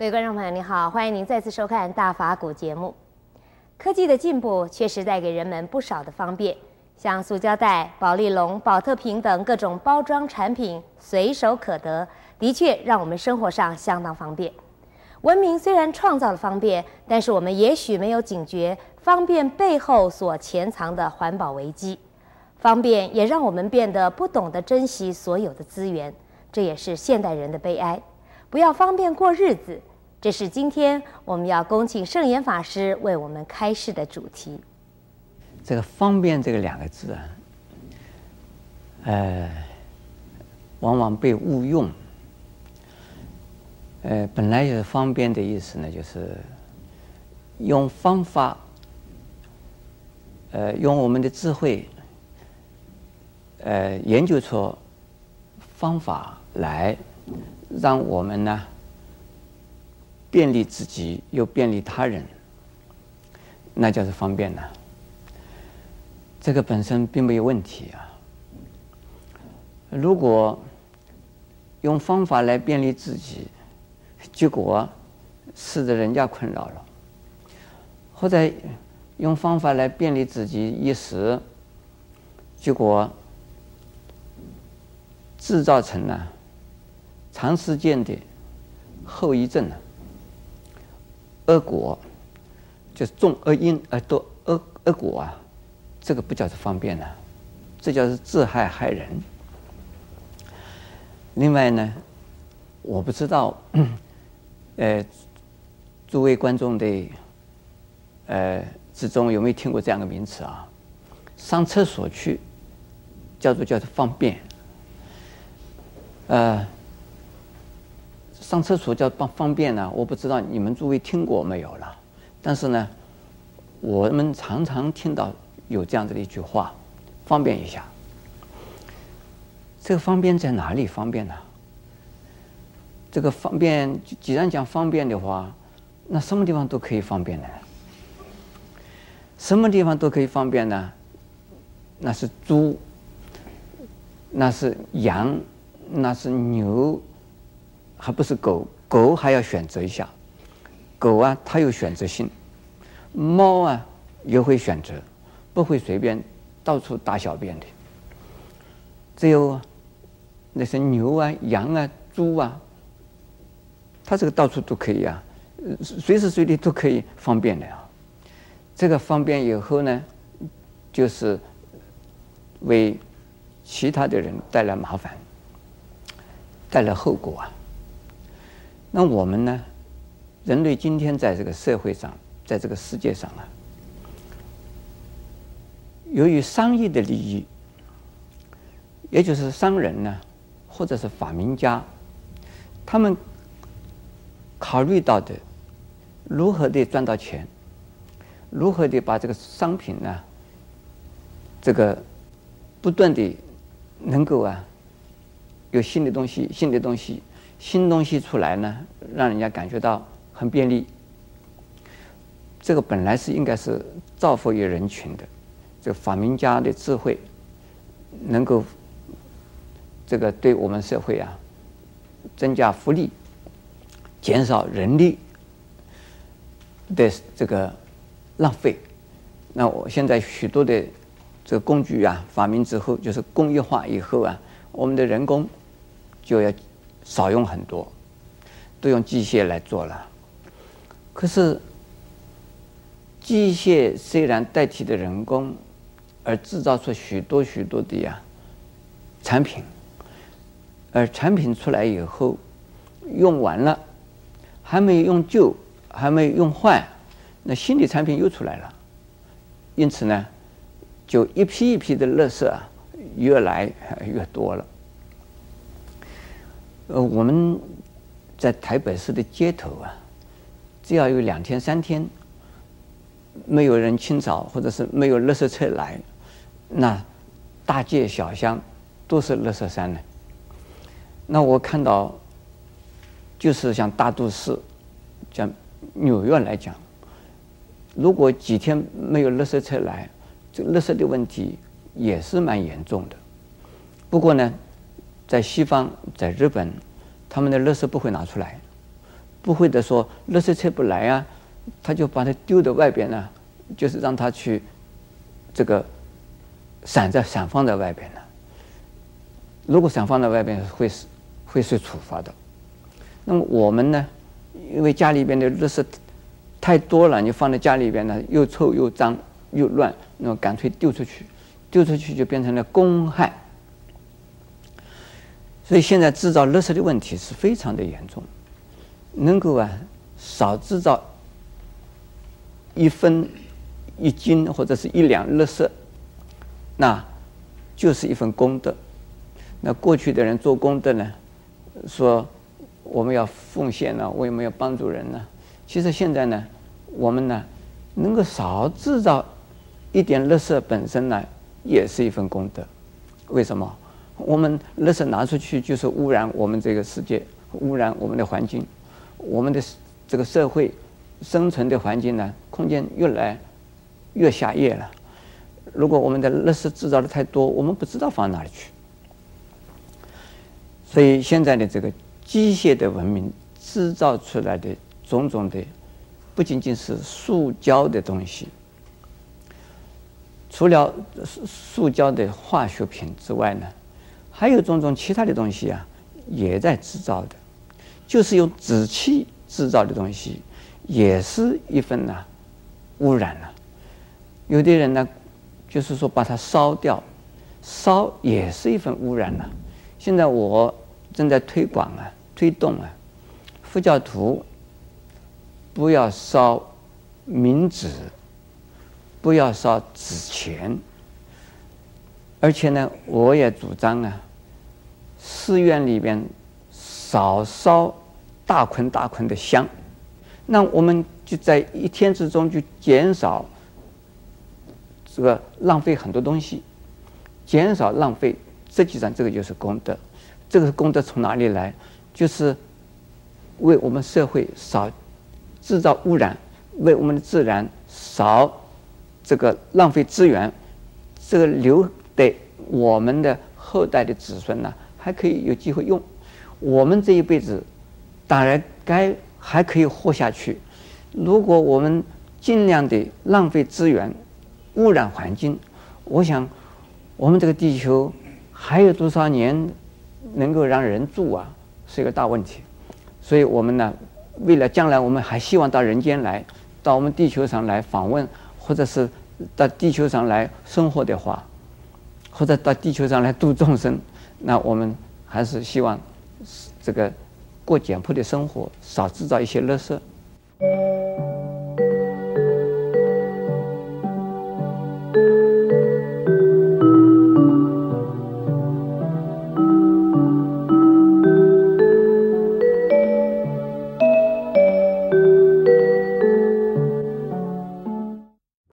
各位观众朋友，你好，欢迎您再次收看《大法古》节目。科技的进步确实带给人们不少的方便，像塑胶袋、宝丽龙、宝特瓶等各种包装产品随手可得，的确让我们生活上相当方便。文明虽然创造了方便，但是我们也许没有警觉方便背后所潜藏的环保危机。方便也让我们变得不懂得珍惜所有的资源，这也是现代人的悲哀。不要方便过日子，这是今天我们要恭请圣严法师为我们开示的主题。这个“方便”这个两个字啊，呃，往往被误用。呃，本来就是方便的意思呢，就是用方法，呃，用我们的智慧。呃，研究出方法来，让我们呢便利自己又便利他人，那就是方便了。这个本身并没有问题啊。如果用方法来便利自己，结果使得人家困扰了，或者用方法来便利自己一时，结果。制造成了长时间的后遗症呢，恶果就是种恶因而得恶恶果啊，这个不叫做方便了，这叫是自害害人。另外呢，我不知道，呃，诸位观众的呃之中有没有听过这样的名词啊？上厕所去叫做叫做方便。呃，上厕所叫方方便呢？我不知道你们诸位听过没有了。但是呢，我们常常听到有这样子的一句话：“方便一下。”这个方便在哪里方便呢？这个方便，既然讲方便的话，那什么地方都可以方便呢？什么地方都可以方便呢？那是猪，那是羊。那是牛，还不是狗。狗还要选择一下，狗啊，它有选择性；猫啊，也会选择，不会随便到处大小便的。只有那些牛啊、羊啊、猪啊，它这个到处都可以啊，随时随地都可以方便的啊。这个方便以后呢，就是为其他的人带来麻烦。带来后果啊！那我们呢？人类今天在这个社会上，在这个世界上啊，由于商业的利益，也就是商人呢，或者是发明家，他们考虑到的如何的赚到钱，如何的把这个商品呢，这个不断的能够啊。有新的东西，新的东西，新东西出来呢，让人家感觉到很便利。这个本来是应该是造福于人群的，这个发明家的智慧，能够这个对我们社会啊增加福利，减少人力的这个浪费。那我现在许多的这个工具啊发明之后，就是工业化以后啊，我们的人工。就要少用很多，都用机械来做了。可是，机械虽然代替了人工，而制造出许多许多的呀产品，而产品出来以后，用完了，还没用旧，还没用坏，那新的产品又出来了。因此呢，就一批一批的垃圾啊，越来越多了。呃，我们在台北市的街头啊，只要有两天三天没有人清扫，或者是没有垃圾车来，那大街小巷都是垃圾山呢。那我看到，就是像大都市，像纽约来讲，如果几天没有垃圾车来，这垃圾的问题也是蛮严重的。不过呢。在西方，在日本，他们的垃圾不会拿出来，不会的说，垃圾车不来啊，他就把它丢到外边呢，就是让它去这个散在散放在外边呢。如果散放在外边，会是会受处罚的。那么我们呢，因为家里边的垃圾太多了，你放在家里边呢，又臭又脏又乱，那么干脆丢出去，丢出去就变成了公害。所以现在制造垃圾的问题是非常的严重，能够啊少制造一分一斤或者是一两垃圾，那就是一份功德。那过去的人做功德呢，说我们要奉献呢，我们要帮助人呢。其实现在呢，我们呢能够少制造一点垃圾本身呢，也是一份功德。为什么？我们垃圾拿出去就是污染我们这个世界，污染我们的环境，我们的这个社会生存的环境呢，空间越来越狭隘了。如果我们的垃圾制造的太多，我们不知道放哪里去。所以现在的这个机械的文明制造出来的种种的，不仅仅是塑胶的东西，除了塑塑胶的化学品之外呢，还有种种其他的东西啊，也在制造的，就是用纸器制造的东西，也是一份呐污染了。有的人呢，就是说把它烧掉，烧也是一份污染了。现在我正在推广啊，推动啊，佛教徒不要烧冥纸，不要烧纸钱，而且呢，我也主张啊。寺院里边少烧大捆大捆的香，那我们就在一天之中就减少这个浪费很多东西，减少浪费，实际上这个就是功德。这个功德从哪里来？就是为我们社会少制造污染，为我们的自然少这个浪费资源，这个留对我们的后代的子孙呢。还可以有机会用，我们这一辈子当然该还可以活下去。如果我们尽量的浪费资源、污染环境，我想我们这个地球还有多少年能够让人住啊？是一个大问题。所以我们呢，为了将来我们还希望到人间来，到我们地球上来访问，或者是到地球上来生活的话，或者到地球上来度众生。那我们还是希望这个过简朴的生活，少制造一些垃圾。